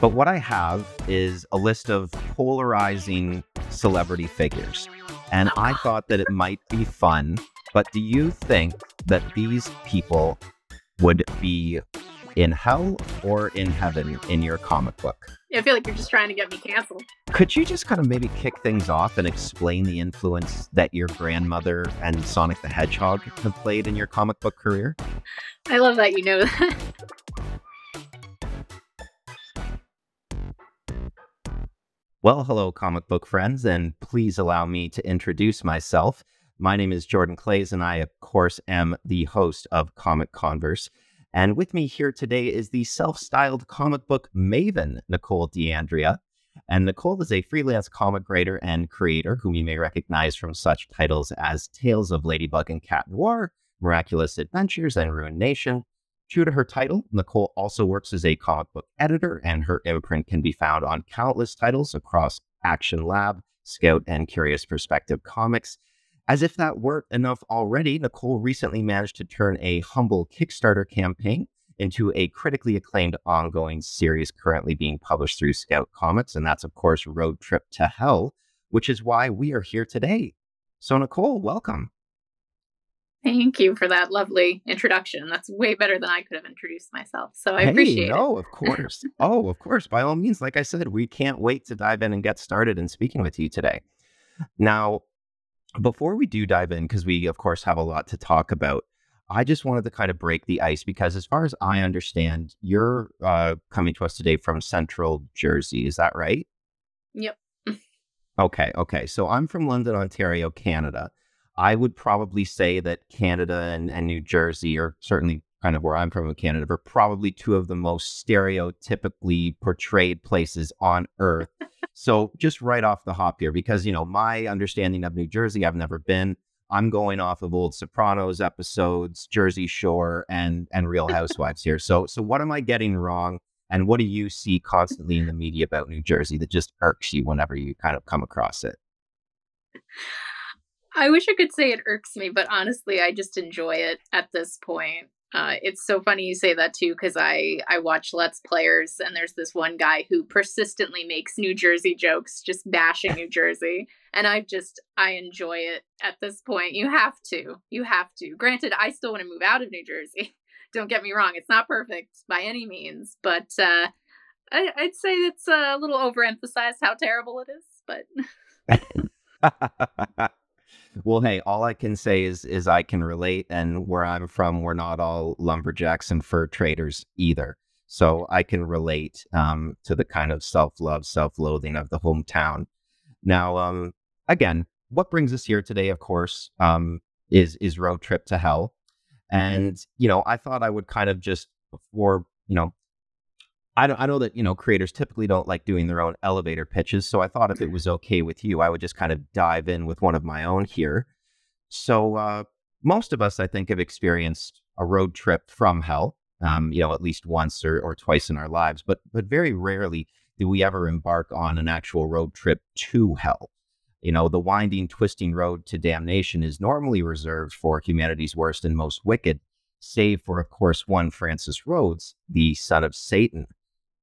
But what I have is a list of polarizing celebrity figures. And I ah. thought that it might be fun. But do you think that these people would be in hell or in heaven in your comic book? I feel like you're just trying to get me canceled. Could you just kind of maybe kick things off and explain the influence that your grandmother and Sonic the Hedgehog have played in your comic book career? I love that you know that. Well, hello, comic book friends, and please allow me to introduce myself. My name is Jordan Claes, and I, of course, am the host of Comic Converse. And with me here today is the self styled comic book maven, Nicole D'Andria. And Nicole is a freelance comic writer and creator whom you may recognize from such titles as Tales of Ladybug and Cat Noir, Miraculous Adventures, and Ruined Nation. True to her title, Nicole also works as a comic book editor, and her imprint can be found on countless titles across Action Lab, Scout, and Curious Perspective Comics. As if that weren't enough already, Nicole recently managed to turn a humble Kickstarter campaign into a critically acclaimed ongoing series currently being published through Scout Comics. And that's, of course, Road Trip to Hell, which is why we are here today. So, Nicole, welcome. Thank you for that lovely introduction. That's way better than I could have introduced myself. So I hey, appreciate no, it. Oh, of course. oh, of course. By all means, like I said, we can't wait to dive in and get started in speaking with you today. Now, before we do dive in, because we, of course, have a lot to talk about, I just wanted to kind of break the ice because, as far as I understand, you're uh, coming to us today from Central Jersey. Is that right? Yep. Okay. Okay. So I'm from London, Ontario, Canada. I would probably say that Canada and, and New Jersey, or certainly kind of where I'm from in Canada, are probably two of the most stereotypically portrayed places on earth. so just right off the hop here, because you know my understanding of New Jersey, I've never been. I'm going off of old Sopranos episodes, Jersey Shore, and and Real Housewives here. So so what am I getting wrong? And what do you see constantly in the media about New Jersey that just irks you whenever you kind of come across it? I wish I could say it irks me, but honestly, I just enjoy it at this point. Uh, it's so funny you say that too, because I I watch Let's Players, and there's this one guy who persistently makes New Jersey jokes, just bashing New Jersey, and I just I enjoy it at this point. You have to, you have to. Granted, I still want to move out of New Jersey. Don't get me wrong; it's not perfect by any means, but uh, I, I'd say it's a little overemphasized how terrible it is. But Well, hey, all I can say is is I can relate, and where I'm from, we're not all lumberjacks and fur traders either. So I can relate um, to the kind of self love, self loathing of the hometown. Now, um, again, what brings us here today, of course, um, is is road trip to hell, and you know, I thought I would kind of just before you know I, I know that you know creators typically don't like doing their own elevator pitches, so I thought if it was okay with you, I would just kind of dive in with one of my own here. So uh, most of us, I think, have experienced a road trip from hell, um, you know, at least once or, or twice in our lives, but but very rarely do we ever embark on an actual road trip to hell. You know, the winding, twisting road to damnation is normally reserved for humanity's worst and most wicked, save for, of course, one Francis Rhodes, the son of Satan,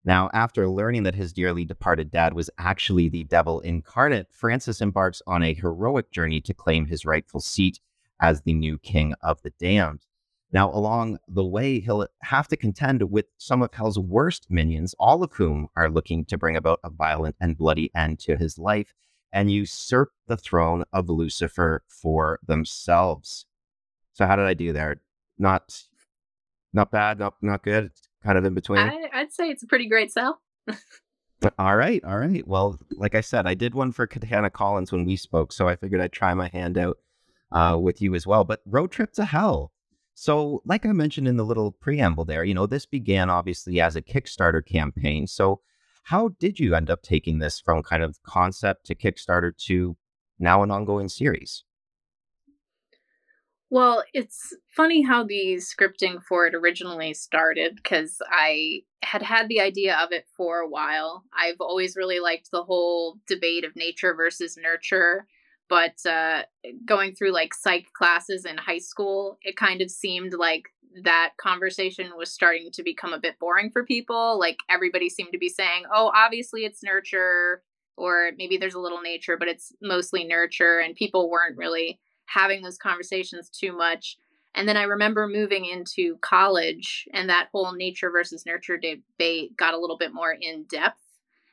now, after learning that his dearly departed dad was actually the devil incarnate, Francis embarks on a heroic journey to claim his rightful seat as the new king of the damned. Now, along the way, he'll have to contend with some of hell's worst minions, all of whom are looking to bring about a violent and bloody end to his life and usurp the throne of Lucifer for themselves. So, how did I do there? Not, not bad, not not good kind of in between? I, I'd say it's a pretty great sell. all right, all right. Well, like I said, I did one for Katana Collins when we spoke, so I figured I'd try my hand out uh, with you as well. But road trip to hell. So, like I mentioned in the little preamble there, you know, this began obviously as a Kickstarter campaign. So, how did you end up taking this from kind of concept to Kickstarter to now an ongoing series? Well, it's funny how the scripting for it originally started because I had had the idea of it for a while. I've always really liked the whole debate of nature versus nurture. but uh, going through like psych classes in high school, it kind of seemed like that conversation was starting to become a bit boring for people. Like everybody seemed to be saying, oh, obviously it's nurture, or maybe there's a little nature, but it's mostly nurture. And people weren't really having those conversations too much. And then I remember moving into college, and that whole nature versus nurture debate got a little bit more in depth.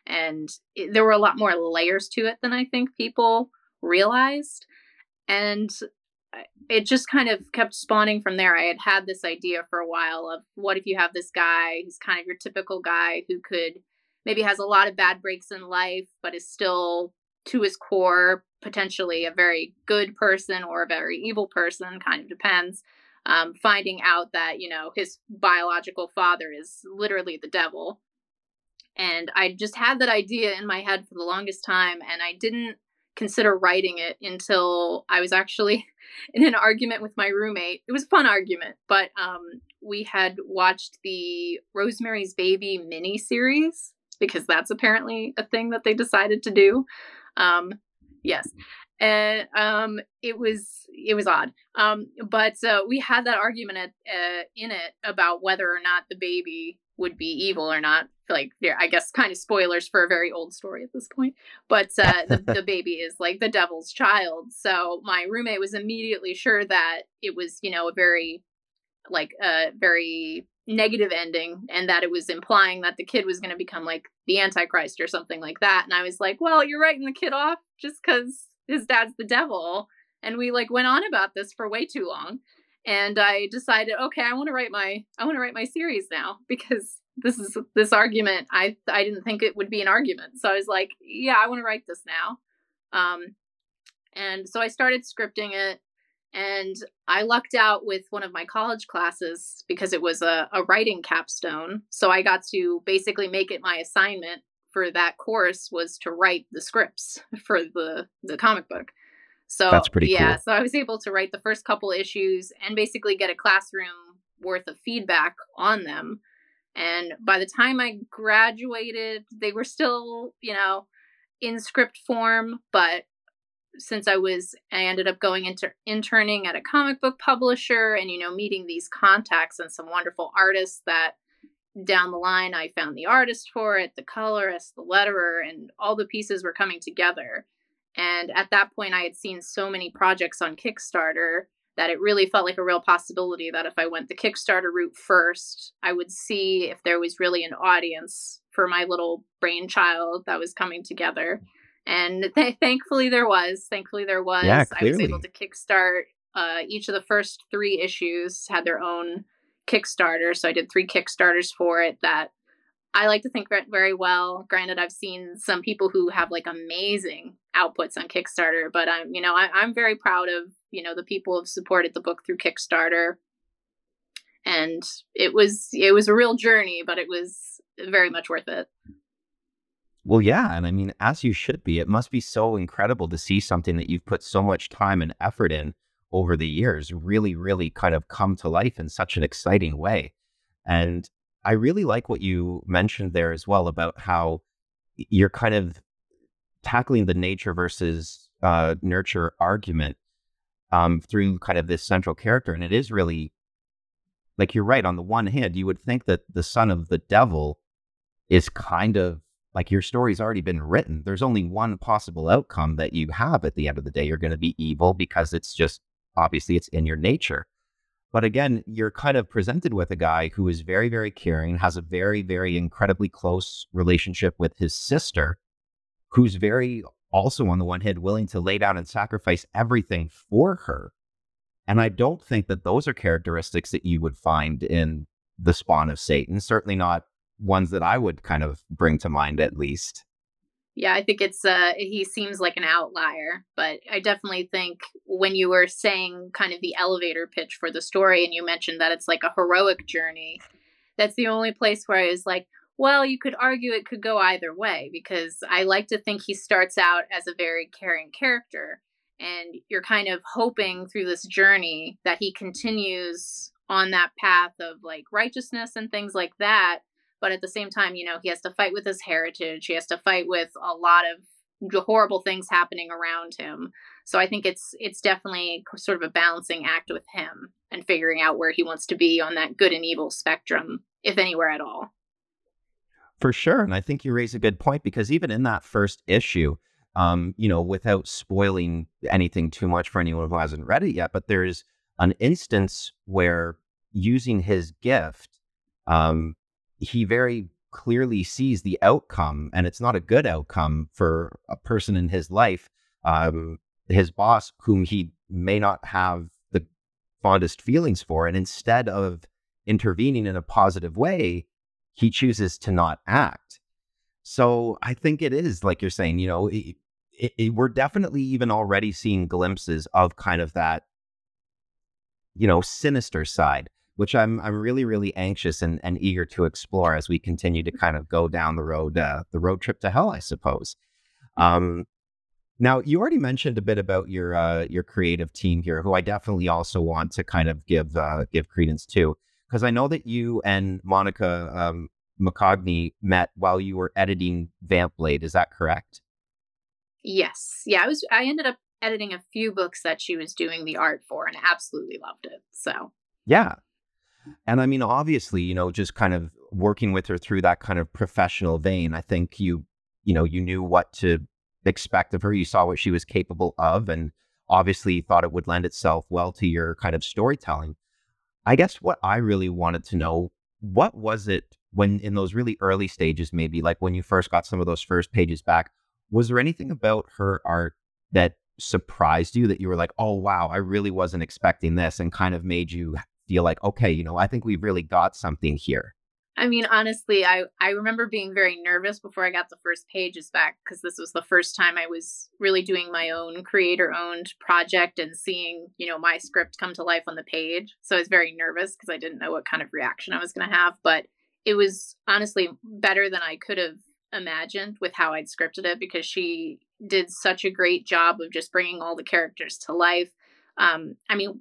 And it, there were a lot more layers to it than I think people realized. And it just kind of kept spawning from there. I had had this idea for a while of what if you have this guy who's kind of your typical guy who could maybe has a lot of bad breaks in life, but is still to his core potentially a very good person or a very evil person, kind of depends. Um, finding out that you know his biological father is literally the devil, and I just had that idea in my head for the longest time, and I didn't consider writing it until I was actually in an argument with my roommate. It was a fun argument, but um, we had watched the Rosemary's Baby mini series because that's apparently a thing that they decided to do. Um, yes. And um, it was it was odd, um, but uh, we had that argument at, uh, in it about whether or not the baby would be evil or not. Like, yeah, I guess kind of spoilers for a very old story at this point. But uh, the, the baby is like the devil's child. So my roommate was immediately sure that it was, you know, a very, like, a very negative ending and that it was implying that the kid was going to become like the antichrist or something like that and i was like well you're writing the kid off just because his dad's the devil and we like went on about this for way too long and I decided, okay, I want to write my I want to write my series now because this is this argument. I I didn't think it would be an argument, so I was like, yeah, I want to write this now. Um, and so I started scripting it, and I lucked out with one of my college classes because it was a, a writing capstone. So I got to basically make it my assignment for that course was to write the scripts for the the comic book. So that's pretty yeah, cool. so I was able to write the first couple issues and basically get a classroom worth of feedback on them. And by the time I graduated, they were still, you know, in script form, but since I was I ended up going into interning at a comic book publisher and you know meeting these contacts and some wonderful artists that down the line I found the artist for it, the colorist, the letterer and all the pieces were coming together. And at that point, I had seen so many projects on Kickstarter that it really felt like a real possibility that if I went the Kickstarter route first, I would see if there was really an audience for my little brainchild that was coming together. And th- thankfully, there was. Thankfully, there was. Yeah, I was able to kickstart uh, each of the first three issues had their own Kickstarter. So I did three Kickstarters for it that I like to think very well. Granted, I've seen some people who have like amazing outputs on Kickstarter, but I'm, you know, I, I'm very proud of, you know, the people who've supported the book through Kickstarter. And it was, it was a real journey, but it was very much worth it. Well, yeah. And I mean, as you should be, it must be so incredible to see something that you've put so much time and effort in over the years really, really kind of come to life in such an exciting way. And I really like what you mentioned there as well about how you're kind of tackling the nature versus uh, nurture argument um, through kind of this central character. And it is really like you're right. On the one hand, you would think that the son of the devil is kind of like your story's already been written. There's only one possible outcome that you have at the end of the day. You're going to be evil because it's just obviously it's in your nature. But again, you're kind of presented with a guy who is very, very caring, has a very, very incredibly close relationship with his sister, who's very also, on the one hand, willing to lay down and sacrifice everything for her. And I don't think that those are characteristics that you would find in the spawn of Satan, certainly not ones that I would kind of bring to mind, at least. Yeah, I think it's uh he seems like an outlier, but I definitely think when you were saying kind of the elevator pitch for the story and you mentioned that it's like a heroic journey, that's the only place where I was like, well, you could argue it could go either way because I like to think he starts out as a very caring character and you're kind of hoping through this journey that he continues on that path of like righteousness and things like that but at the same time you know he has to fight with his heritage he has to fight with a lot of horrible things happening around him. So I think it's it's definitely sort of a balancing act with him and figuring out where he wants to be on that good and evil spectrum, if anywhere at all. For sure, and I think you raise a good point because even in that first issue, um, you know, without spoiling anything too much for anyone who hasn't read it yet, but there's an instance where using his gift, um, he very clearly sees the outcome, and it's not a good outcome for a person in his life. Um, his boss, whom he may not have the fondest feelings for, and instead of intervening in a positive way, he chooses to not act. So I think it is like you're saying, you know, it, it, it, we're definitely even already seeing glimpses of kind of that, you know, sinister side, which I'm I'm really really anxious and, and eager to explore as we continue to kind of go down the road uh, the road trip to hell, I suppose. Um, now you already mentioned a bit about your uh, your creative team here, who I definitely also want to kind of give uh, give credence to, because I know that you and Monica um, McCogney met while you were editing Vamp Blade. Is that correct? Yes. Yeah, I was I ended up editing a few books that she was doing the art for and absolutely loved it. So Yeah. And I mean, obviously, you know, just kind of working with her through that kind of professional vein, I think you, you know, you knew what to expect of her. You saw what she was capable of, and obviously thought it would lend itself well to your kind of storytelling. I guess what I really wanted to know what was it when in those really early stages, maybe like when you first got some of those first pages back, was there anything about her art that surprised you that you were like, oh, wow, I really wasn't expecting this and kind of made you feel like, okay, you know, I think we've really got something here? I mean, honestly, I, I remember being very nervous before I got the first pages back because this was the first time I was really doing my own creator owned project and seeing, you know, my script come to life on the page. So I was very nervous because I didn't know what kind of reaction I was going to have. But it was honestly better than I could have imagined with how I'd scripted it because she did such a great job of just bringing all the characters to life. Um, I mean,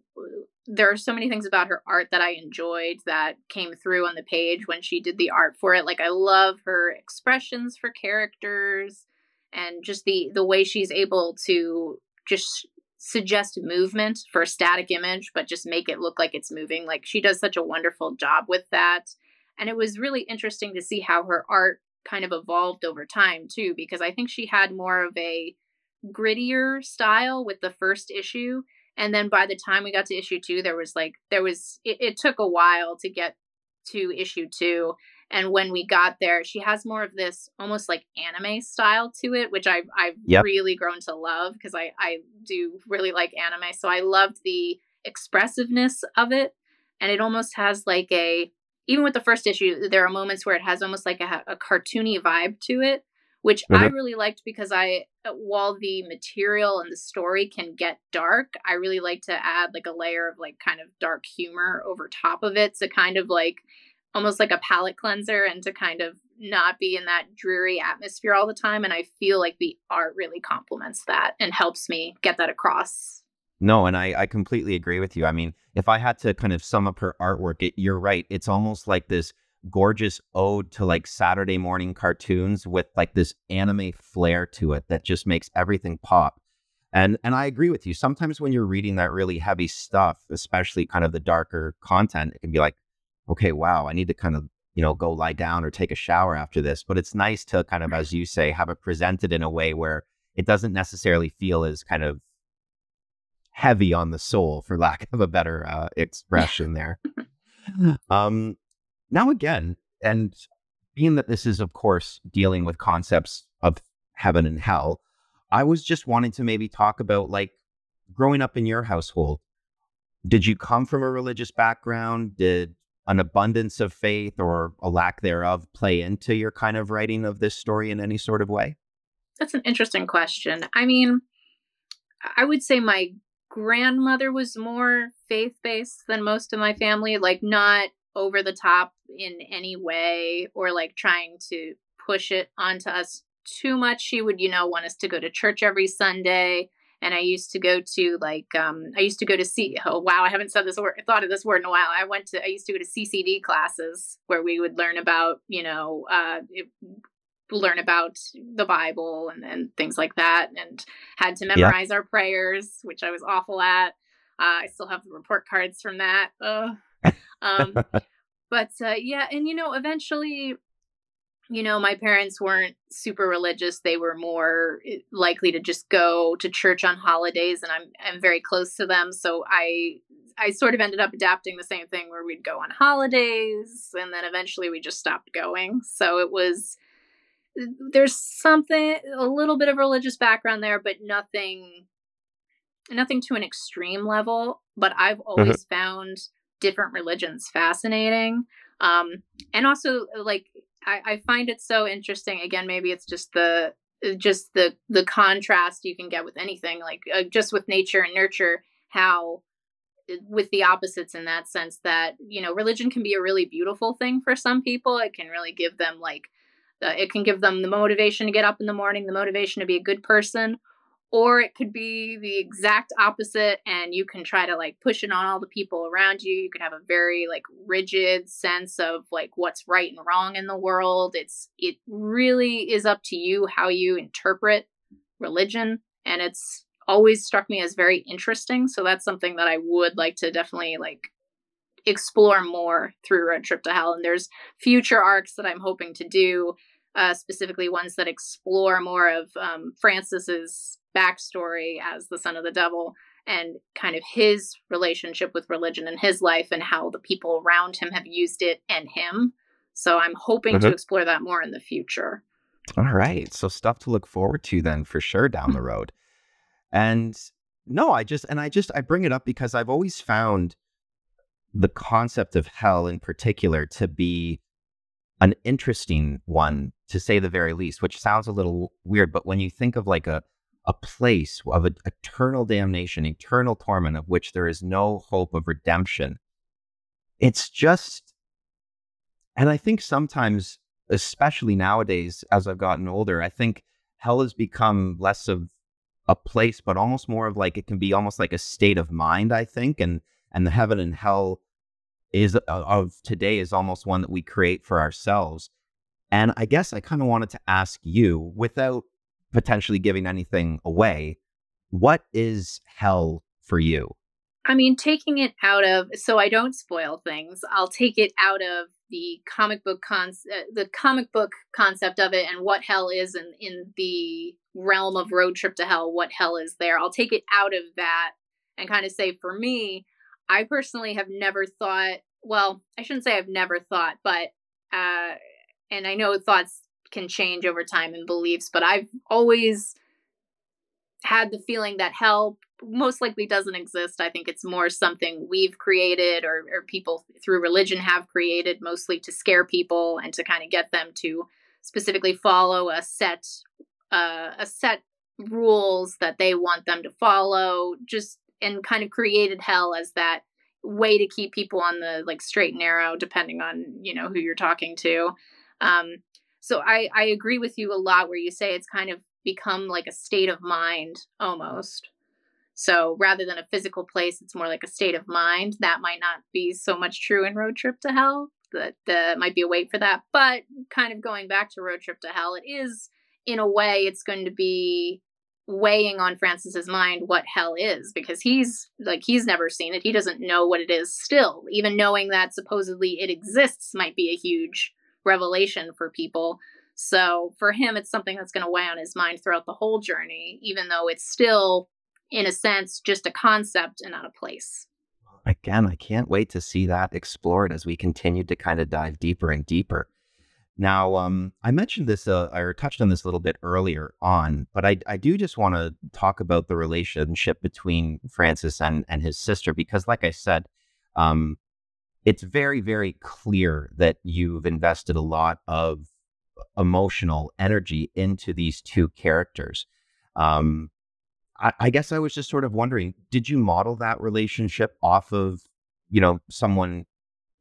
there are so many things about her art that I enjoyed that came through on the page when she did the art for it. Like I love her expressions for characters and just the the way she's able to just suggest movement for a static image but just make it look like it's moving. Like she does such a wonderful job with that. And it was really interesting to see how her art kind of evolved over time too because I think she had more of a grittier style with the first issue and then by the time we got to issue 2 there was like there was it, it took a while to get to issue 2 and when we got there she has more of this almost like anime style to it which i've, I've yep. really grown to love because I, I do really like anime. So i loved the expressiveness of it. And it almost has like a even with the first issue, there are moments where it has almost like a, a cartoony vibe to it, which mm-hmm. I really liked because I, uh, while the material and the story can get dark, I really like to add like a layer of like kind of dark humor over top of it to kind of like almost like a palate cleanser and to kind of not be in that dreary atmosphere all the time. And I feel like the art really complements that and helps me get that across no, and I, I completely agree with you. I mean, if I had to kind of sum up her artwork, it, you're right. It's almost like this gorgeous ode to like Saturday morning cartoons with like this anime flair to it that just makes everything pop. And and I agree with you. Sometimes when you're reading that really heavy stuff, especially kind of the darker content, it can be like, okay, wow, I need to kind of, you know, go lie down or take a shower after this. But it's nice to kind of, as you say, have it presented in a way where it doesn't necessarily feel as kind of heavy on the soul, for lack of a better uh, expression there. um, now, again, and being that this is, of course, dealing with concepts of heaven and hell, I was just wanting to maybe talk about like growing up in your household. Did you come from a religious background? Did an abundance of faith or a lack thereof play into your kind of writing of this story in any sort of way? That's an interesting question. I mean, I would say my grandmother was more faith based than most of my family, like not over the top in any way or like trying to push it onto us too much. She would, you know, want us to go to church every Sunday. And I used to go to like um I used to go to see oh wow I haven't said this word thought of this word in a while I went to I used to go to CCD classes where we would learn about you know uh it, learn about the Bible and, and things like that, and had to memorize our prayers, which I was awful at. Uh, I still have the report cards from that. Um, but uh, yeah, and you know, eventually, you know, my parents weren't super religious. They were more eh, likely to just go to church on holidays, and I'm I'm very close to them, so I I sort of ended up adapting the same thing where we'd go on holidays, and then eventually we just stopped going. So it was there's something a little bit of religious background there, but nothing nothing to an extreme level. But I've mm-hmm. always found different religions fascinating. Um, and also like I, I find it so interesting. Again, maybe it's just the just the the contrast you can get with anything, like uh, just with nature and nurture. How uh, with the opposites in that sense that you know religion can be a really beautiful thing for some people it can really give them like uh, it can give them the motivation to get up in the morning the motivation to be a good person or it could be the exact opposite and you can try to like push it on all the people around you. You could have a very like rigid sense of like what's right and wrong in the world. It's it really is up to you how you interpret religion and it's always struck me as very interesting so that's something that i would like to definitely like explore more through road trip to hell and there's future arcs that i'm hoping to do uh, specifically ones that explore more of um, francis's backstory as the son of the devil and kind of his relationship with religion and his life and how the people around him have used it and him. So I'm hoping mm-hmm. to explore that more in the future. All right. So stuff to look forward to then for sure down the road. And no, I just and I just I bring it up because I've always found the concept of hell in particular to be an interesting one to say the very least, which sounds a little weird, but when you think of like a a place of a, eternal damnation, eternal torment of which there is no hope of redemption. It's just, and I think sometimes, especially nowadays, as I've gotten older, I think hell has become less of a place, but almost more of like it can be almost like a state of mind. I think, and and the heaven and hell is uh, of today is almost one that we create for ourselves. And I guess I kind of wanted to ask you, without potentially giving anything away, what is hell for you? I mean, taking it out of so I don't spoil things. I'll take it out of the comic book con uh, the comic book concept of it and what hell is in in the realm of road trip to hell. What hell is there? I'll take it out of that and kind of say for me, I personally have never thought. Well, I shouldn't say I've never thought, but uh, and I know thoughts can change over time and beliefs, but I've always had the feeling that hell most likely doesn't exist. I think it's more something we've created or, or people through religion have created, mostly to scare people and to kind of get them to specifically follow a set uh, a set rules that they want them to follow. Just and kind of created hell as that way to keep people on the like straight and narrow, depending on you know who you're talking to. Um, so I, I agree with you a lot where you say it's kind of become like a state of mind almost. So rather than a physical place, it's more like a state of mind. That might not be so much true in Road Trip to Hell. That uh, might be a wait for that. But kind of going back to Road Trip to Hell, it is in a way it's going to be weighing on Francis's mind what hell is because he's like he's never seen it. He doesn't know what it is still. Even knowing that supposedly it exists might be a huge revelation for people. So for him, it's something that's going to weigh on his mind throughout the whole journey, even though it's still, in a sense, just a concept and not a place. Again, I can't wait to see that explored as we continue to kind of dive deeper and deeper. Now, um, I mentioned this, uh, or touched on this a little bit earlier on, but I, I do just want to talk about the relationship between Francis and, and his sister, because, like I said, um, it's very, very clear that you've invested a lot of emotional energy into these two characters. Um, I, I, guess I was just sort of wondering, did you model that relationship off of, you know, someone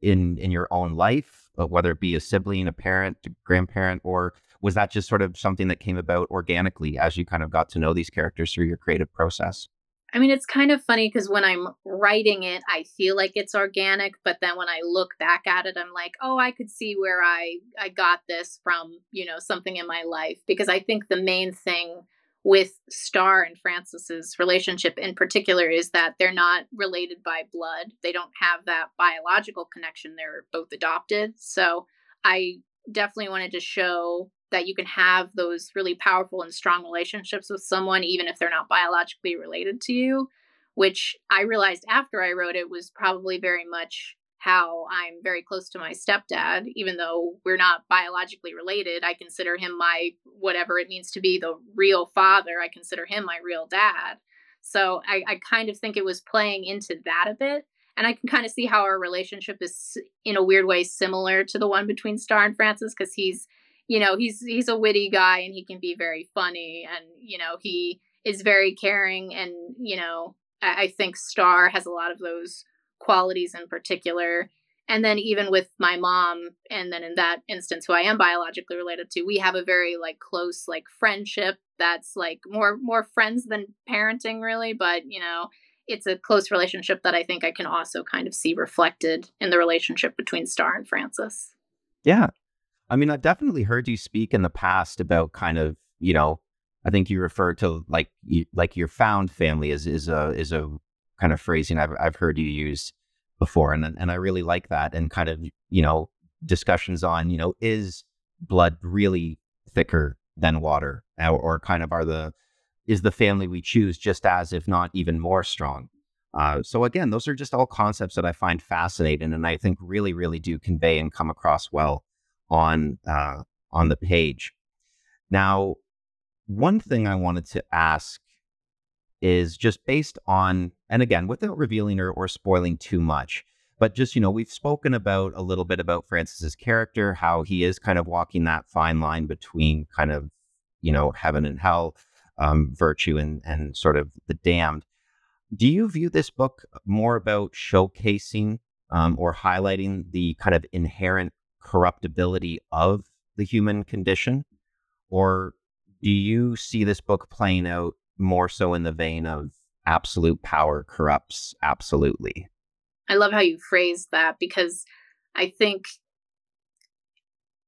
in in your own life, whether it be a sibling, a parent, a grandparent, or was that just sort of something that came about organically as you kind of got to know these characters through your creative process? I mean, it's kind of funny because when I'm writing it, I feel like it's organic, but then when I look back at it, I'm like, oh, I could see where I I got this from, you know, something in my life. Because I think the main thing with Star and Francis's relationship in particular is that they're not related by blood. They don't have that biological connection. They're both adopted. So I definitely wanted to show that you can have those really powerful and strong relationships with someone, even if they're not biologically related to you, which I realized after I wrote it was probably very much how I'm very close to my stepdad, even though we're not biologically related. I consider him my whatever it means to be the real father. I consider him my real dad. So I, I kind of think it was playing into that a bit. And I can kind of see how our relationship is, in a weird way, similar to the one between Star and Francis, because he's you know he's he's a witty guy and he can be very funny and you know he is very caring and you know I, I think Star has a lot of those qualities in particular. And then even with my mom and then in that instance who i am biologically related to we have a very like close like friendship that's like more more friends than parenting really. But you know it's a close relationship that i think i can also kind of see reflected in the relationship between star and Francis. yeah. I mean, I've definitely heard you speak in the past about kind of, you know, I think you referred to like you, like your found family is is a is a kind of phrasing I've I've heard you use before, and and I really like that, and kind of you know discussions on you know is blood really thicker than water, or, or kind of are the is the family we choose just as if not even more strong. Uh, so again, those are just all concepts that I find fascinating, and I think really really do convey and come across well on uh, on the page. Now, one thing I wanted to ask is just based on, and again, without revealing or, or spoiling too much, but just you know, we've spoken about a little bit about Francis's character, how he is kind of walking that fine line between kind of you know heaven and hell, um, virtue and and sort of the damned. Do you view this book more about showcasing um, or highlighting the kind of inherent corruptibility of the human condition? Or do you see this book playing out more so in the vein of absolute power corrupts absolutely? I love how you phrased that because I think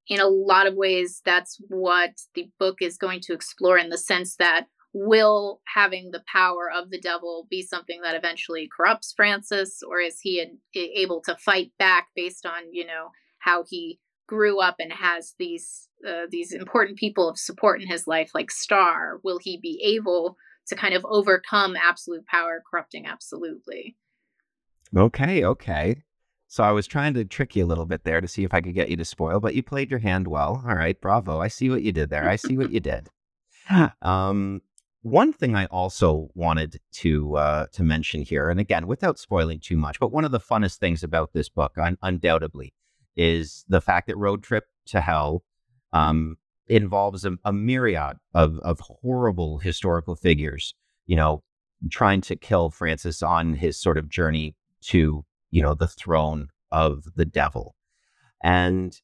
in a lot of ways that's what the book is going to explore in the sense that will having the power of the devil be something that eventually corrupts Francis or is he able to fight back based on, you know, how he grew up and has these uh, these important people of support in his life like star will he be able to kind of overcome absolute power corrupting absolutely. Okay okay. So i was trying to trick you a little bit there to see if i could get you to spoil but you played your hand well. All right bravo. I see what you did there. I see what you did. Um one thing I also wanted to uh, to mention here, and again, without spoiling too much, but one of the funnest things about this book, un- undoubtedly, is the fact that Road Trip to Hell um, involves a, a myriad of, of horrible historical figures, you know, trying to kill Francis on his sort of journey to, you know, the throne of the devil. And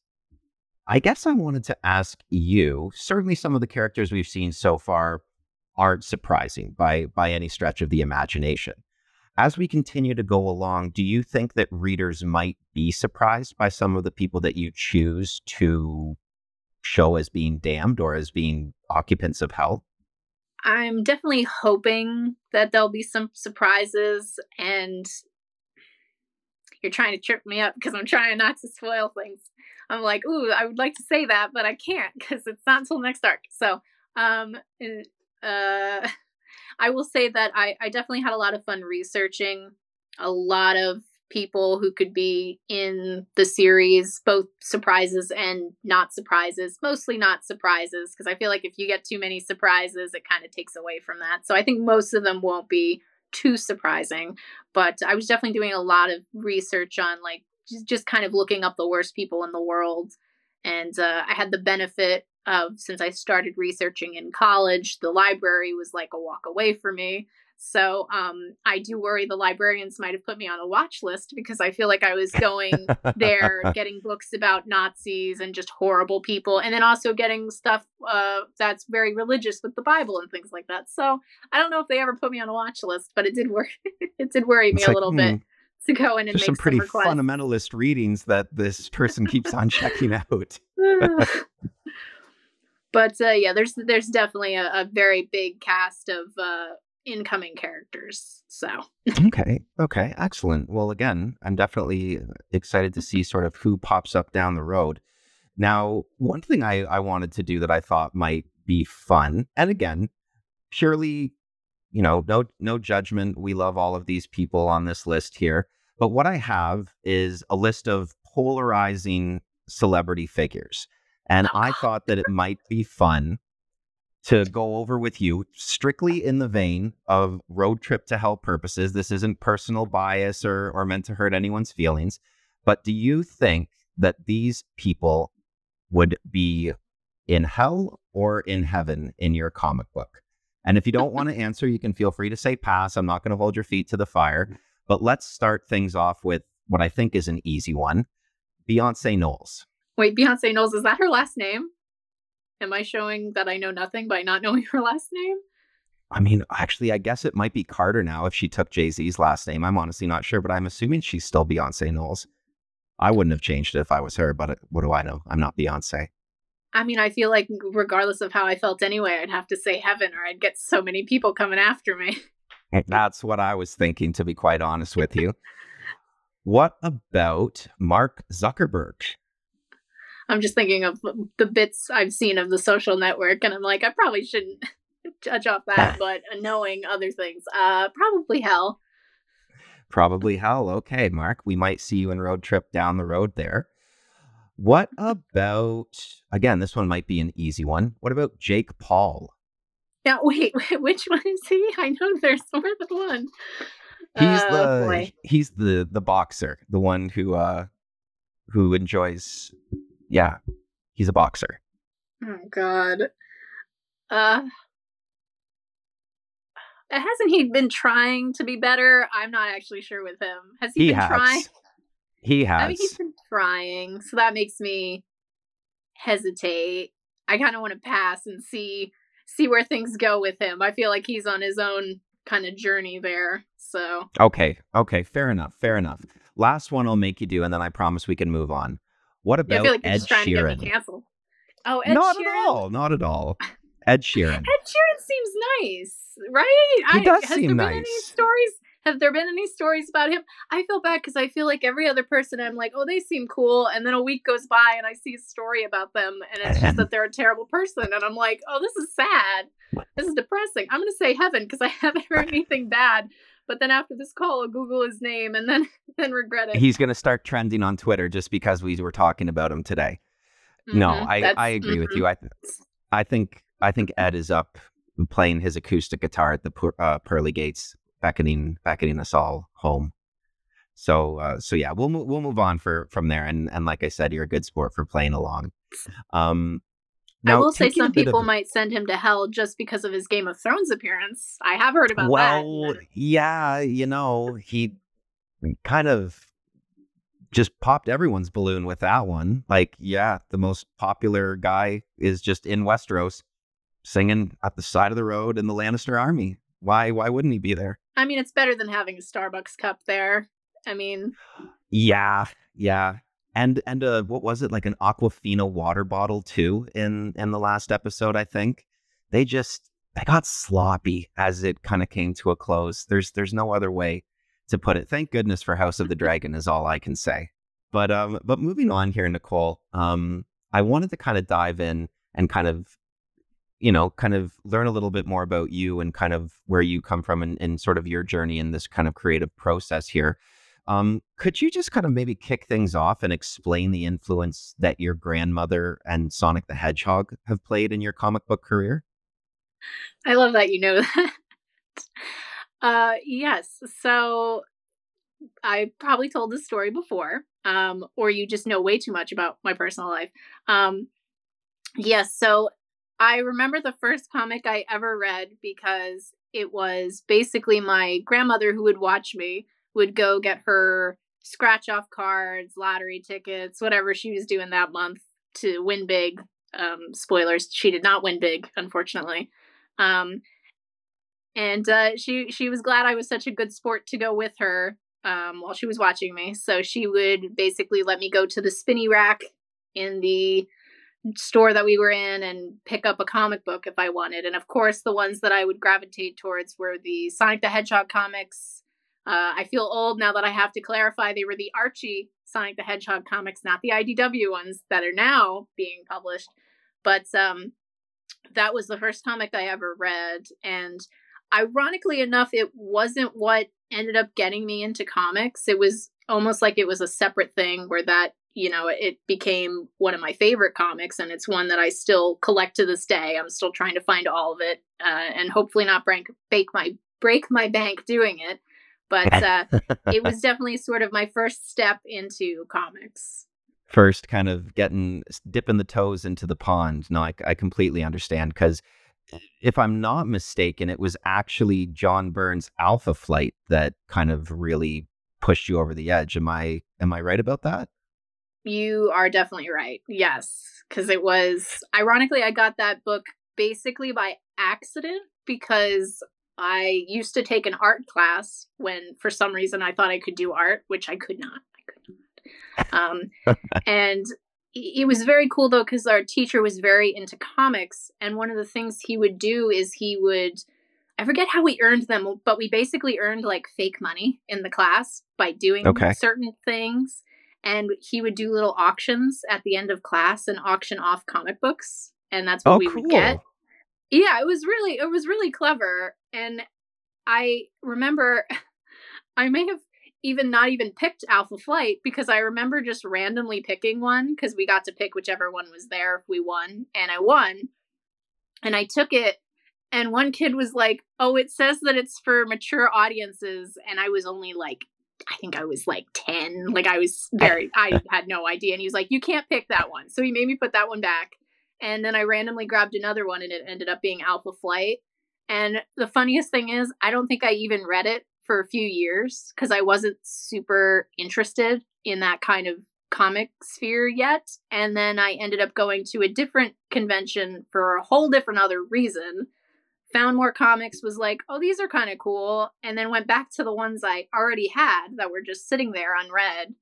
I guess I wanted to ask you, certainly some of the characters we've seen so far aren't surprising by by any stretch of the imagination as we continue to go along, do you think that readers might be surprised by some of the people that you choose to show as being damned or as being occupants of hell? I'm definitely hoping that there'll be some surprises and you're trying to trip me up because I'm trying not to spoil things. I'm like, ooh, I would like to say that, but I can't because it's not until next arc. So, um, uh, I will say that I, I definitely had a lot of fun researching a lot of people who could be in the series, both surprises and not surprises, mostly not surprises, because I feel like if you get too many surprises, it kind of takes away from that. So I think most of them won't be too surprising. But I was definitely doing a lot of research on like just, kind of looking up the worst people in the world. And uh, I had the benefit of since I started researching in college, the library was like a walk away for me. So um, I do worry the librarians might have put me on a watch list because I feel like I was going there getting books about Nazis and just horrible people, and then also getting stuff uh, that's very religious with the Bible and things like that. So I don't know if they ever put me on a watch list, but it did worry. it did worry me It's a like, little hmm, bit to go in and There's make some pretty requests. fundamentalist readings that this person keeps on checking out. but uh, yeah, there's there's definitely a, a very big cast of uh, incoming characters. So Okay. Okay. Excellent. Well, again, I'm definitely excited to see sort of who pops up down the road. Now, one thing I, I wanted to do that I thought might be fun, and again, purely, you know, no no judgment. We love all of these people on this list here. But what I have is a list of polarizing celebrity figures. And I ah. thought that it might be fun to go over with you, strictly in the vein of road trip to hell purposes. This isn't personal bias or, or meant to hurt anyone's feelings. But do you think that these people would be in hell or in heaven in your comic book? And if you don't want to answer, you can feel free to say pass. I'm not going to hold your feet to the fire. Mm. But let's start things off with what I think is an easy one Beyonce Knowles. wait, Beyonce Knowles is that her last name? Am I showing that I know nothing by not knowing her last name? I mean, actually, I guess it might be Carter now if she took Jay Z's last name. I'm honestly not sure, but I'm assuming she's still Beyonce Knowles. I wouldn't have changed it if I was her, but uh, what do I know? I'm not Beyonce. I mean, I feel like regardless of how I felt anyway, I'd have to say heaven or I'd get so many people coming after me. That's what I was thinking, to be quite honest with you. what about Mark Zuckerberg? I'm just thinking of the bits I've seen of the social network, and I'm like, I probably shouldn't judge off that, but knowing other things, uh, probably hell. Probably hell. Okay, Mark, we might see you in road trip down the road there. What about, again, this one might be an easy one. What about Jake Paul? Now, wait, which one is he? I know there's more than one. He's Oh, the boy. he's the the boxer, the one who uh who enjoys yeah, he's a boxer. Oh God. Uh hasn't he been trying to be better? I'm not actually sure with him. Has he, He been has. trying? He has. I mean he's been trying, so that makes me hesitate. I kind of want to pass and see see where things go with him. I feel like he's on his own kind of journey there. So okay, okay, fair enough, fair enough. Last one I'll make you do, and then I promise we can move on. What yeah, about I feel like Ed just trying to Sheeran? get me canceled. Oh, Ed not Sheeran. at all, not at all. Ed Sheeran. Ed Sheeran seems nice, right? He I, does has seem there been any nice. stories? Have there been any stories about him? I feel bad because I feel like every other person I'm like, oh, they seem cool, and then a week goes by and I see a story about them, and it's just that they're a terrible person, and I'm like, oh, this is sad. This is depressing. I'm gonna say heaven because I haven't heard anything bad. But then after this call, I'll Google his name and then then regret it. He's gonna start trending on Twitter just because we were talking about him today. No, Mhm, I, I agree with mhm. you. I I think I think Ed is up playing his acoustic guitar at the uh, pearly gates, beckoning beckoning us all home. So uh, so yeah, we'll we'll move on for from there. And and like I said, you're a good sport for playing along. Um, I will say some people of- might send him to hell just because of his Game of Thrones appearance. I have heard about well, that. Well, yeah, you know, he kind of just popped everyone's balloon with that one. Like, yeah, the most popular guy is just in Westeros singing at the side of the road in the Lannister army. Why why wouldn't he be there? I mean, it's better than having a Starbucks cup there. I mean, Yeah, yeah. And and uh what was it like an Aquafina water bottle too in in the last episode I think. They just they got sloppy as it kind of came to a close. There's there's no other way to put it. Thank goodness for House of the Dragon is all I can say. But um but moving on here Nicole, um I wanted to kind of dive in and kind of you know, kind of learn a little bit more about you and kind of where you come from and, and sort of your journey in this kind of creative process here. Um, could you just kind of maybe kick things off and explain the influence that your grandmother and Sonic the Hedgehog have played in your comic book career? I love that you know that. Uh, yes. So I probably told this story before, um, or you just know way too much about my personal life. Um, yes. So I remember the first comic I ever read because it was basically my grandmother who would watch me would go get her scratch off cards, lottery tickets, whatever she was doing that month to win big. Um, spoilers: she did not win big, unfortunately. Um, and uh, she she was glad I was such a good sport to go with her um, while she was watching me. So she would basically let me go to the spinny rack in the store that we were in and pick up a comic book if I wanted. And of course, the ones that I would gravitate towards were the Sonic the Hedgehog comics. Uh, I feel old now that I have to clarify they were the Archie Sonic the Hedgehog comics, not the IDW ones that are now being published. But um, that was the first comic I ever read. And ironically enough, it wasn't what ended up getting me into comics. It was almost like it was a separate thing where that, you know, it became one of my favorite comics and it's one that I still collect to this day. I'm still trying to find all of it uh, and hopefully not break, break my break my bank doing it. But uh, it was definitely sort of my first step into comics. First, kind of getting dipping the toes into the pond. No, I, I completely understand because if I'm not mistaken, it was actually John Byrne's Alpha Flight that kind of really pushed you over the edge. Am I am I right about that? You are definitely right. Yes, because it was ironically I got that book basically by accident because I used to take an art class when for some reason I thought I could do art, which I could not. I could not. Um, and it was very cool though because our teacher was very into comics and one of the things he would do is he would i forget how we earned them but we basically earned like fake money in the class by doing okay. certain things and he would do little auctions at the end of class and auction off comic books and that's what oh, we cool. would get yeah it was really it was really clever and i remember i may have even not even picked Alpha Flight because I remember just randomly picking one because we got to pick whichever one was there. If we won, and I won. And I took it, and one kid was like, "Oh, it says that it's for mature audiences," and I was only like, I think I was like ten, like I was very, I had no idea, and he was like, "You can't pick that one," so he made me put that one back, and then I randomly grabbed another one, and it ended up being Alpha Flight. And the funniest thing is, I don't think I even read it for a few years because I wasn't super interested in that kind of comic sphere yet. And then I ended up going to a different convention for a whole different other reason. Found more comics, was like, oh, these are kind of cool. And then went back to the ones I already had that were just sitting there unread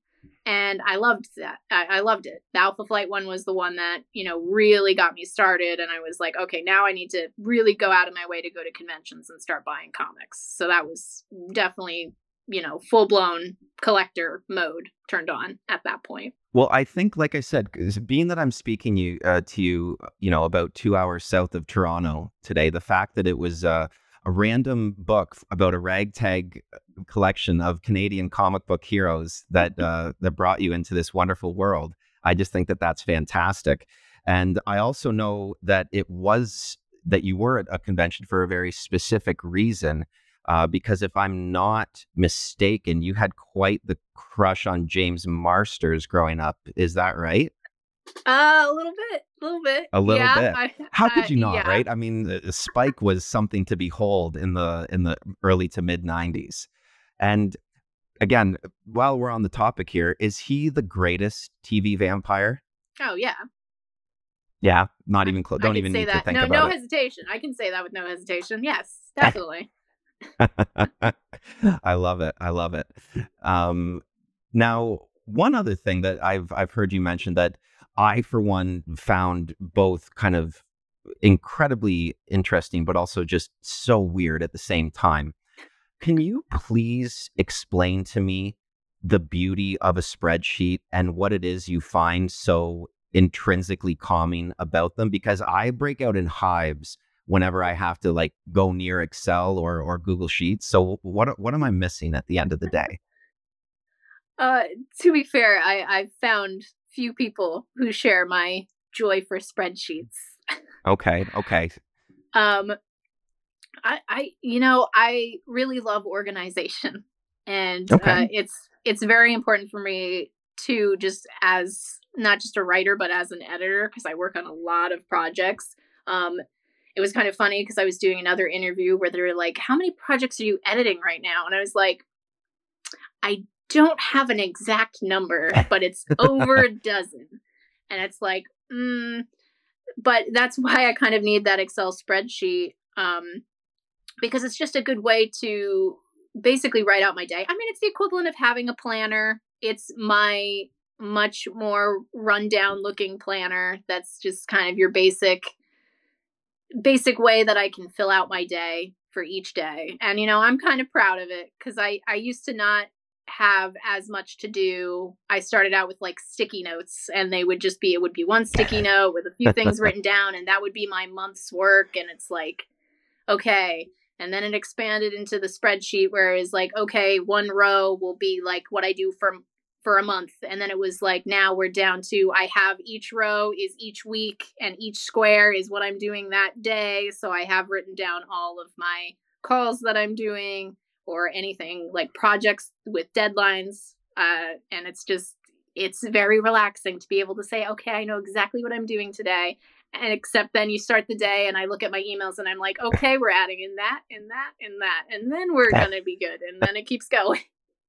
and I loved that. I, I, loved it. The Alpha Flight one was the one that you know really got me started, and I was like, okay, now I need to really go out of my way to go to conventions and start buying comics. So that was definitely you know full blown collector mode turned on at that point. Well, I think, like I said, being that I'm speaking you uh, to you, you know, about two hours south of Toronto today, the fact that it was. Uh, a random book about a ragtag uh, collection of Canadian comic book heroes that uh, that brought you into this wonderful world. I just think that that's fantastic, and I also know that it was that you were at a convention for a very specific reason. Uh, because if I'm not mistaken, you had quite the crush on James Marsters growing up. Is that right? Uh, a little bit, a little bit, a little yeah, bit. I, How could you not? yeah. Right? I mean, Spike was something to behold in the in the early to mid '90s, and again, while we're on the topic here, is he the greatest TV vampire? Oh yeah. Yeah, not even close. Don't even need that. to think no, about no it. hesitation. I can say that with no hesitation. Yes, definitely. I love it. I love it. Um, now, one other thing that I've I've heard you mention that I, for one, found both kind of incredibly interesting, but also just so weird at the same time. Can you please explain to me the beauty of a spreadsheet and what it is you find so intrinsically calming about them? Because I break out in hives whenever I have to like go near Excel or or Google Sheets. So what what am I missing at the end of the day? Uh, to be fair, I I've found few people who share my joy for spreadsheets. Okay, okay. um I I you know, I really love organization and uh, okay. uh, it's it's very important for me to just as not just a writer but as an editor because I work on a lot of projects. Um, it was kind of funny because I was doing another interview where they were like, How many projects are you editing right now? And I was like, I don't have an exact number, but it's over a dozen. And it's like, mm. but that's why I kind of need that Excel spreadsheet um, because it's just a good way to basically write out my day. I mean, it's the equivalent of having a planner. It's my much more rundown looking planner that's just kind of your basic basic way that I can fill out my day for each day. And you know, I'm kind of proud of it cuz I I used to not have as much to do. I started out with like sticky notes and they would just be it would be one sticky note with a few things written down and that would be my month's work and it's like okay, and then it expanded into the spreadsheet where it's like okay, one row will be like what I do for for a month. And then it was like now we're down to i have each row is each week and each square is what i'm doing that day. So i have written down all of my calls that i'm doing or anything like projects with deadlines uh, and it's just it's very relaxing to be able to say okay i know exactly what i'm doing today and except then you start the day and i look at my emails and i'm like okay we're adding in that in that in that and then we're gonna be good and then it keeps going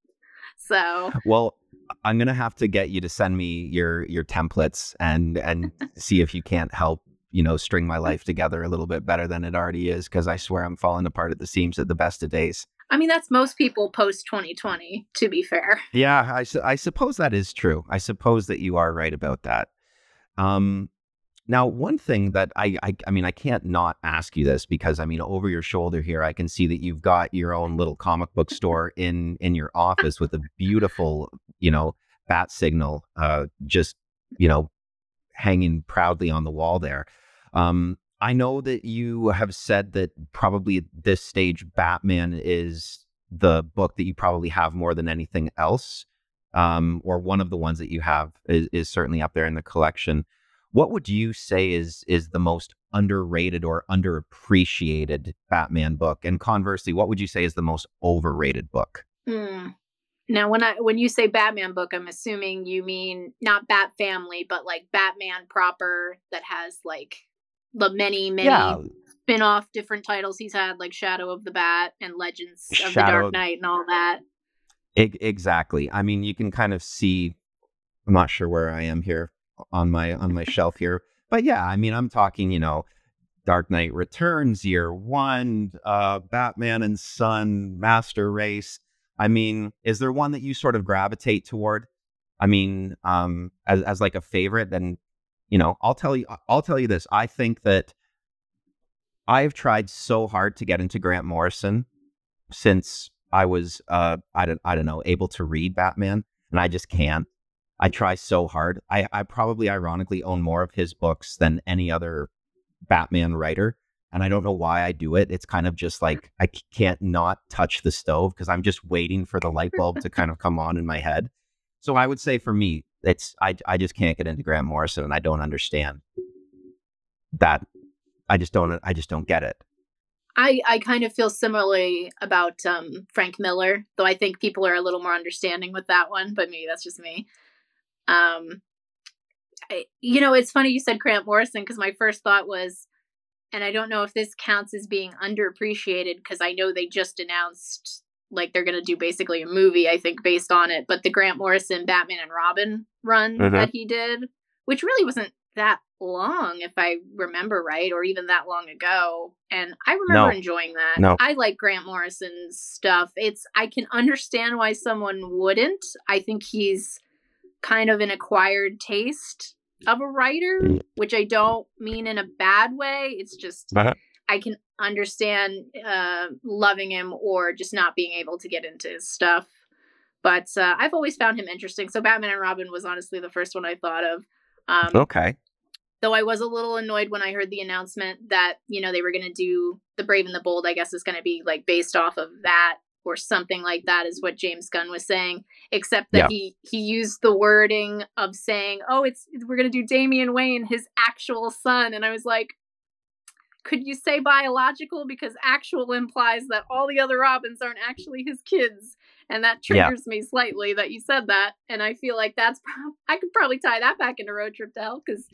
so well I'm gonna have to get you to send me your your templates and and see if you can't help you know string my life together a little bit better than it already is because I swear I'm falling apart at the seams at the best of days. I mean that's most people post 2020 to be fair. Yeah, I su- I suppose that is true. I suppose that you are right about that. Um now, one thing that I, I, I mean, I can't not ask you this because I mean, over your shoulder here, I can see that you've got your own little comic book store in in your office with a beautiful, you know, bat signal, uh, just you know, hanging proudly on the wall there. Um, I know that you have said that probably at this stage, Batman is the book that you probably have more than anything else, um, or one of the ones that you have is, is certainly up there in the collection. What would you say is is the most underrated or underappreciated Batman book? And conversely, what would you say is the most overrated book? Mm. Now, when I when you say Batman book, I'm assuming you mean not Bat Family, but like Batman proper that has like the many many yeah. spin-off different titles he's had, like Shadow of the Bat and Legends of Shadow... the Dark Knight and all that. exactly. I mean, you can kind of see. I'm not sure where I am here on my on my shelf here. But yeah, I mean, I'm talking, you know, Dark Knight Returns, Year One, uh, Batman and Son, Master Race. I mean, is there one that you sort of gravitate toward? I mean, um, as as like a favorite, then you know, I'll tell you, I'll tell you this. I think that I've tried so hard to get into Grant Morrison since I was, uh, I don't, I don't know, able to read Batman, and I just can't. I try so hard. I, I probably ironically own more of his books than any other Batman writer. And I don't know why I do it. It's kind of just like I can't not touch the stove because I'm just waiting for the light bulb to kind of come on in my head. So I would say for me, it's I I just can't get into Grant Morrison and I don't understand that. I just don't I just don't get it. I, I kind of feel similarly about um, Frank Miller, though I think people are a little more understanding with that one, but maybe that's just me. Um, I, you know, it's funny you said Grant Morrison because my first thought was, and I don't know if this counts as being underappreciated because I know they just announced like they're going to do basically a movie, I think, based on it. But the Grant Morrison Batman and Robin run mm-hmm. that he did, which really wasn't that long, if I remember right, or even that long ago. And I remember no. enjoying that. No. I like Grant Morrison's stuff. It's I can understand why someone wouldn't. I think he's kind of an acquired taste of a writer, which I don't mean in a bad way. It's just. I can understand uh, loving him or just not being able to get into his stuff. But uh, I've always found him interesting. So Batman and Robin was honestly the first one I thought of. Um, okay. Though I was a little annoyed when I heard the announcement that you know they were going to do the Brave and the Bold. I guess is going to be like based off of that or something like that is what James Gunn was saying except that yeah. he he used the wording of saying oh it's we're going to do Damian Wayne his actual son and I was like could you say biological because actual implies that all the other Robins aren't actually his kids and that triggers yeah. me slightly that you said that and I feel like that's I could probably tie that back into Road Trip to Hell cuz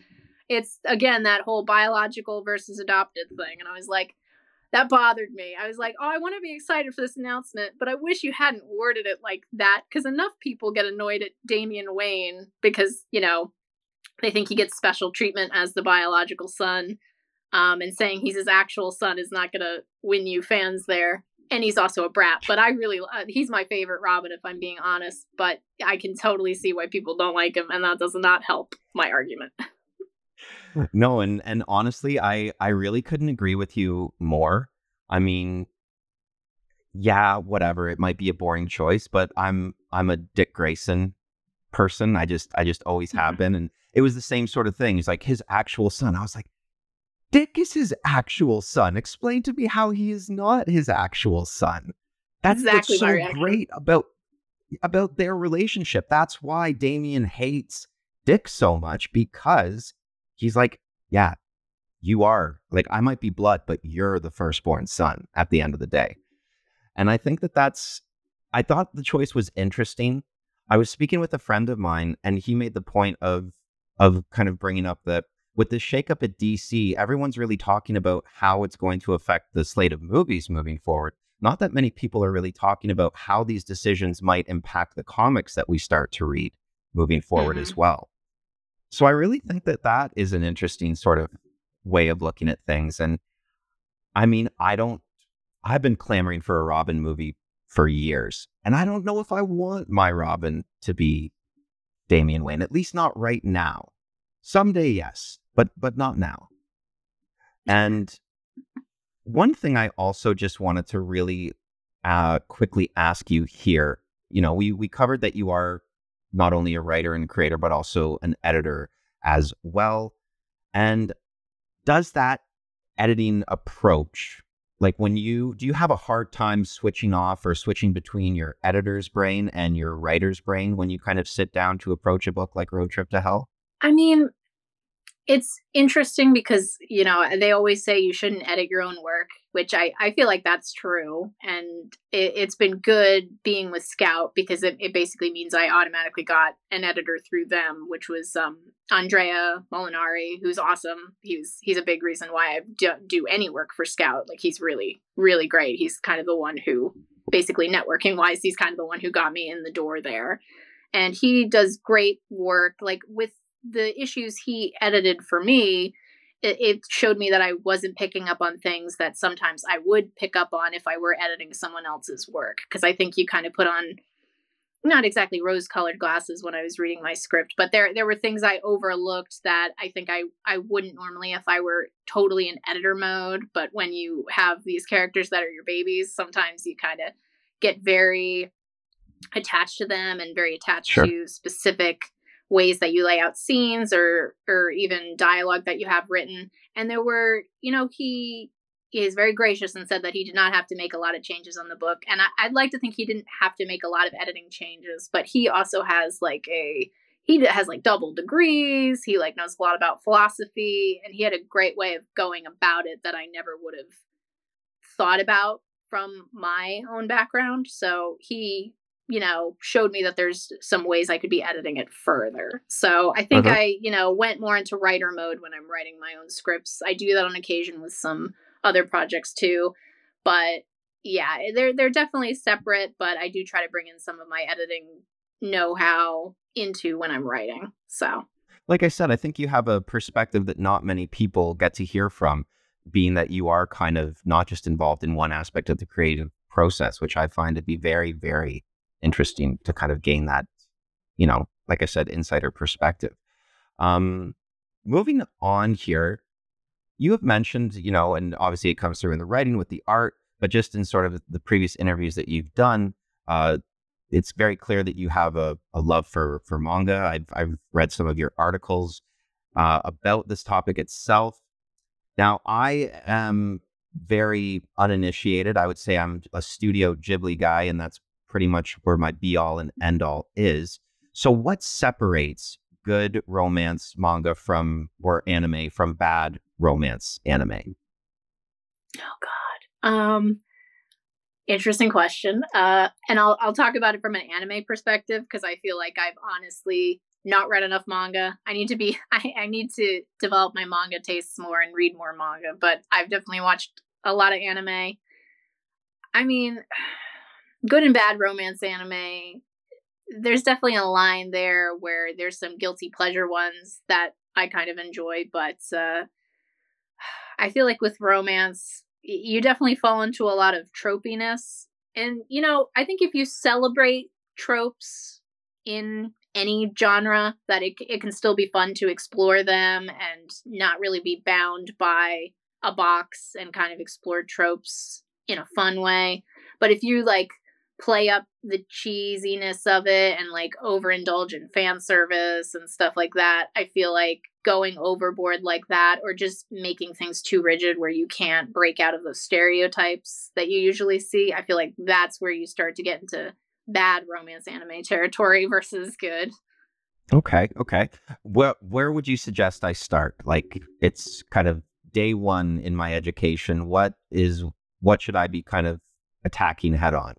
it's again that whole biological versus adopted thing. And I was like, that bothered me. I was like, oh, I want to be excited for this announcement, but I wish you hadn't worded it like that because enough people get annoyed at Damian Wayne because, you know, they think he gets special treatment as the biological son. Um, and saying he's his actual son is not going to win you fans there. And he's also a brat, but I really, uh, he's my favorite Robin, if I'm being honest. But I can totally see why people don't like him, and that does not help my argument. no, and and honestly, I I really couldn't agree with you more. I mean, yeah, whatever. It might be a boring choice, but I'm I'm a Dick Grayson person. I just I just always have been, and it was the same sort of thing. He's like his actual son. I was like, Dick is his actual son. Explain to me how he is not his actual son. That's exactly what's so great about about their relationship. That's why Damian hates Dick so much because he's like, yeah, you are like I might be blood, but you're the firstborn son at the end of the day. And I think that that's I thought the choice was interesting. I was speaking with a friend of mine and he made the point of of kind of bringing up that with this shakeup at DC, everyone's really talking about how it's going to affect the slate of movies moving forward. Not that many people are really talking about how these decisions might impact the comics that we start to read moving forward mm-hmm. as well. So I really think that that is an interesting sort of way of looking at things. And I mean, I don't, I've been clamoring for a Robin movie for years, and I don't know if I want my Robin to be Damian Wayne, at least not right now. Someday, yes, but but not now. And one thing I also just wanted to really uh, quickly ask you here, you know, we we covered that you are not only a writer and creator, but also an editor as well. And does that editing approach, like when you do you have a hard time switching off or switching between your editor's brain and your writer's brain when you kind of sit down to approach a book like Road Trip to Hell? I mean, it's interesting because you know they always say you shouldn't edit your own work which i, I feel like that's true. And it, has been good being with scout because it, it basically means i automatically got an editor through them which was um, andrea molinari who's awesome. He's he's a big reason why i do, do any work for scout. Like he's really really great. He's kind of the one who basically networking wise he's kind of the one who got me in the door there. And he does great work like with the issues he edited for me, it, it, showed me that I wasn't picking up on things that sometimes I would pick up on if I were editing someone else's work. Because I think you kind of put on not exactly rose colored glasses when I was reading my script, but there there were things I overlooked that I think I I wouldn't normally if I were totally in editor mode. But when you have these characters that are your babies, sometimes you kind of get very attached to them and very attached sure. to specific ways that you lay out scenes or or even dialogue that you have written. And there were you know he is very gracious and said that he did not have to make a lot of changes on the book. And I, would like to think he didn't have to make a lot of editing changes but he also has like a he has like double degrees. He like knows a lot about philosophy and he had a great way of going about it that i never would have thought about from my own background. So he you know, showed me that there's some ways I could be editing it further. So I think uh-huh. I, you know, went more into writer mode when I'm writing my own scripts. I do that on occasion with some other projects too. But yeah, they're they're definitely separate, but I do try to bring in some of my editing know-how into when I'm writing. So like I said, I think you have a perspective that not many people get to hear from, being that you are kind of not just involved in one aspect of the creative process, which I find to be very, very interesting to kind of gain that, you know, like I said, insider perspective. Um, moving on here, you have mentioned, you know, and obviously it comes through in the writing with the art, but just in sort of the previous interviews that you've done, uh, it's very clear that you have a, a love for for manga. I've I've read some of your articles uh, about this topic itself. Now, I am very uninitiated. I would say I'm a Studio Ghibli guy, and that's pretty much where my be all and end all is. So, what separates good romance manga from or anime from bad romance anime? Oh God. Um, interesting question. Uh, and I'll I'll talk about it from an anime perspective because I feel like I've honestly not read enough manga. I need to be I, I need to develop my manga tastes more and read more manga, but I've definitely watched a lot of anime. I mean, good and bad romance anime. There's definitely a line there where there's some guilty pleasure ones that I kind of enjoy, but uh I feel like with romance, you definitely fall into a lot of tropiness. And you know, I think if you celebrate tropes in any genre that it, it can still be fun to explore them and not really be bound by a box and kind of explore tropes in a fun way but if you like play up the cheesiness of it and like overindulge in fan service and stuff like that i feel like going overboard like that or just making things too rigid where you can't break out of those stereotypes that you usually see i feel like that's where you start to get into bad romance anime territory versus good. Okay, okay. Where where would you suggest I start? Like it's kind of day 1 in my education. What is what should I be kind of attacking head on?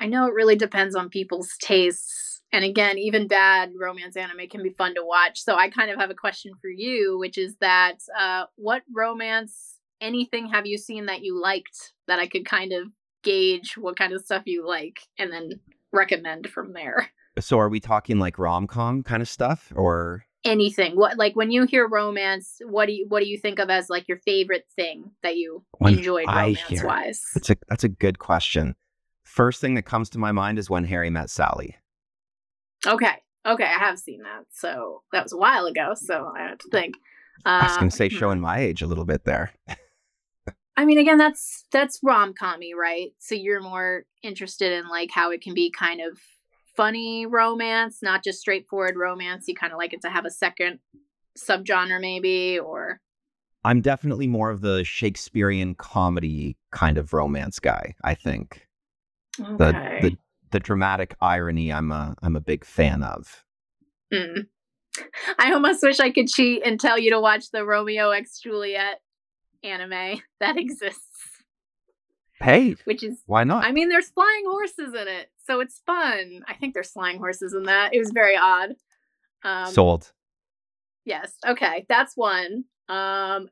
I know it really depends on people's tastes. And again, even bad romance anime can be fun to watch. So I kind of have a question for you, which is that uh, what romance anything have you seen that you liked that I could kind of gauge what kind of stuff you like and then recommend from there. So are we talking like rom-com kind of stuff or anything? What like when you hear romance, what do you what do you think of as like your favorite thing that you when enjoyed romance wise? That's a that's a good question. First thing that comes to my mind is when Harry met Sally. Okay. Okay, I have seen that. So that was a while ago, so I have to think. Uh, I was going to say hmm. showing my age a little bit there. I mean, again, that's that's rom commy, right? So you're more interested in like how it can be kind of funny romance, not just straightforward romance. You kind of like it to have a second subgenre, maybe, or. I'm definitely more of the Shakespearean comedy kind of romance guy. I think okay. the the the dramatic irony. I'm a I'm a big fan of. Mm. I almost wish I could cheat and tell you to watch the Romeo x Juliet anime that exists. Hey, which is why not? I mean, there's flying horses in it, so it's fun. I think there's flying horses in that. It was very odd. Um, Sold. Yes. Okay, that's one. Um,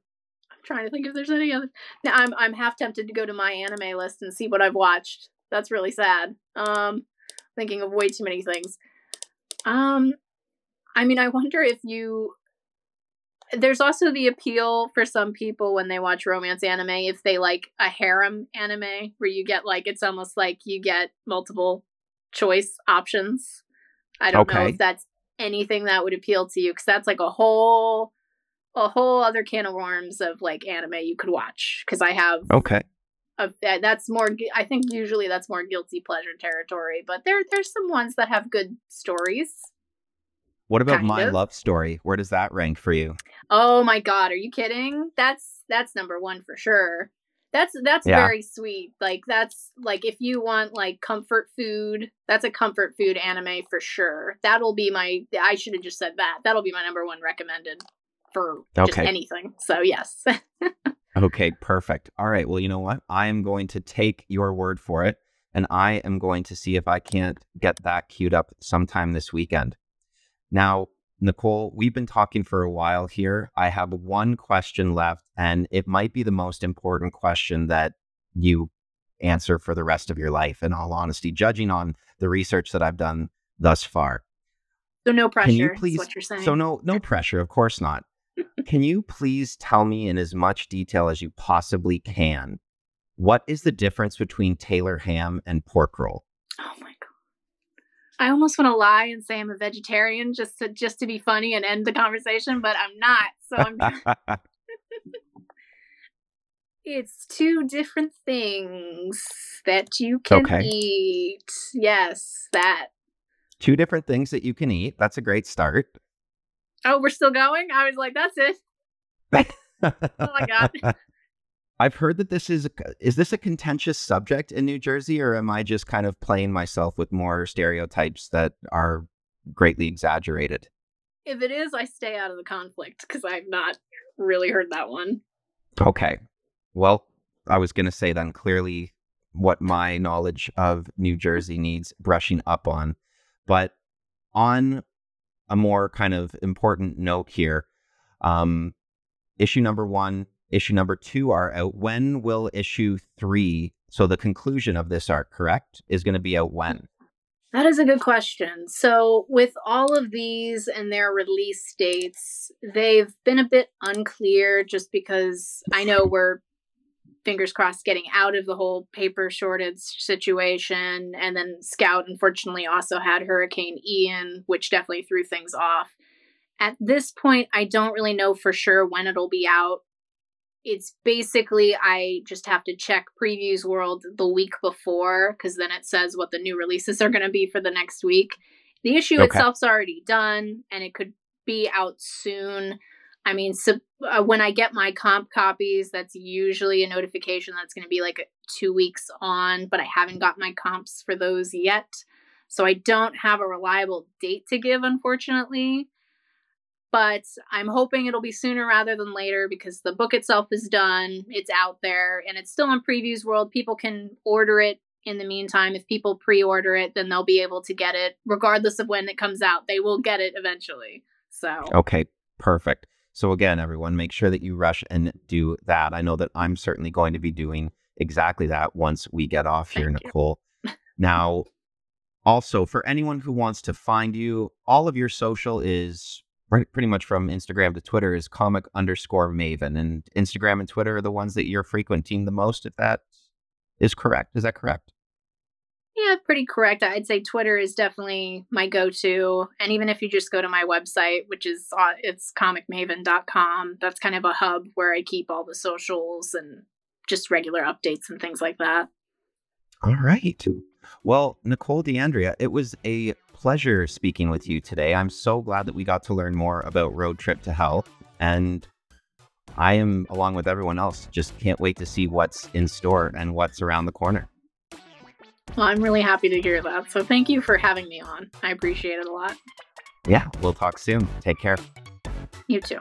I'm trying to think if there's any other. Now, I'm I'm half tempted to go to my anime list and see what I've watched. That's really sad. Um, thinking of way too many things. Um, I mean, I wonder if you there's also the appeal for some people when they watch romance anime if they like a harem anime where you get like it's almost like you get multiple choice options. I don't okay. know if that's anything that would appeal to you because that's like a whole a whole other can of worms of like anime you could watch because I have okay a, that's more I think usually that's more guilty pleasure territory but there there's some ones that have good stories what about my of. love story? Where does that rank for you? Oh my god, are you kidding? That's that's number one for sure. That's that's yeah. very sweet. Like that's like if you want like comfort food, that's a comfort food anime for sure. That'll be my I should have just said that. That'll be my number one recommended for okay. just anything. So yes. okay, perfect. All right. Well, you know what? I am going to take your word for it and I am going to see if I can't get that queued up sometime this weekend. Now, Nicole, we've been talking for a while here. I have one question left, and it might be the most important question that you answer for the rest of your life, in all honesty, judging on the research that I've done thus far. So no pressure. Can you please? What you're saying. So no, no pressure. Of course not. Can you please tell me in as much detail as you possibly can what is the difference between Taylor ham and pork roll? Oh my god! I almost want to lie and say I'm a vegetarian just to just to be funny and end the conversation, but I'm not. So I'm It's two different things that you can okay. eat. Yes, that. Two different things that you can eat. That's a great start. Oh, we're still going? I was like, that's it. oh my god. I've heard that this is a, is this a contentious subject in New Jersey, or am I just kind of playing myself with more stereotypes that are greatly exaggerated? If it is, I stay out of the conflict because I've not really heard that one. Okay, well, I was going to say then clearly what my knowledge of New Jersey needs brushing up on, but on a more kind of important note here. Um, issue number one, issue number two are out. When will issue three? So the conclusion of this arc, correct, is going to be out when? That is a good question. So, with all of these and their release dates, they've been a bit unclear just because I know we're fingers crossed getting out of the whole paper shortage situation. And then Scout, unfortunately, also had Hurricane Ian, which definitely threw things off. At this point, I don't really know for sure when it'll be out it's basically I just have to check Previews World the week before because then it says what the new releases are going to be for the next week. The issue okay. itself's already done and it could be out soon. I mean, so, uh, when I get my comp copies, that's usually a notification that's going to be like two weeks on, but I haven't got my comps for those yet. So I don't have a reliable date to give, unfortunately but I'm hoping it'll be sooner rather than later because the book itself is done, it's out there, and it's still in Previews World. People can order it in the meantime. If people pre order it, then they'll be able to get it regardless of when it comes out. They will get it eventually. So, okay, perfect. So, again, everyone, make sure that you rush and do that. I know that I'm certainly going to be doing exactly that once we get off here, Thank Nicole. now, also, for anyone who wants to find you, all of your social is pretty much from Instagram to Twitter is comic underscore Maven, and Instagram and Twitter are the ones that you're frequenting the most. If that is correct, is that correct? Yeah, pretty correct. I'd say Twitter is definitely my go-to, and even if you just go to my website, which is uh, it's comicmaven.com, that's kind of a hub where I keep all the socials and just regular updates and things like that. All right. Well, Nicole D'Andria, it was a pleasure speaking with you today. I'm so glad that we got to learn more about Road Trip to Hell. And I am, along with everyone else, just can't wait to see what's in store and what's around the corner. Well, I'm really happy to hear that. So thank you for having me on. I appreciate it a lot. Yeah, we'll talk soon. Take care. You too.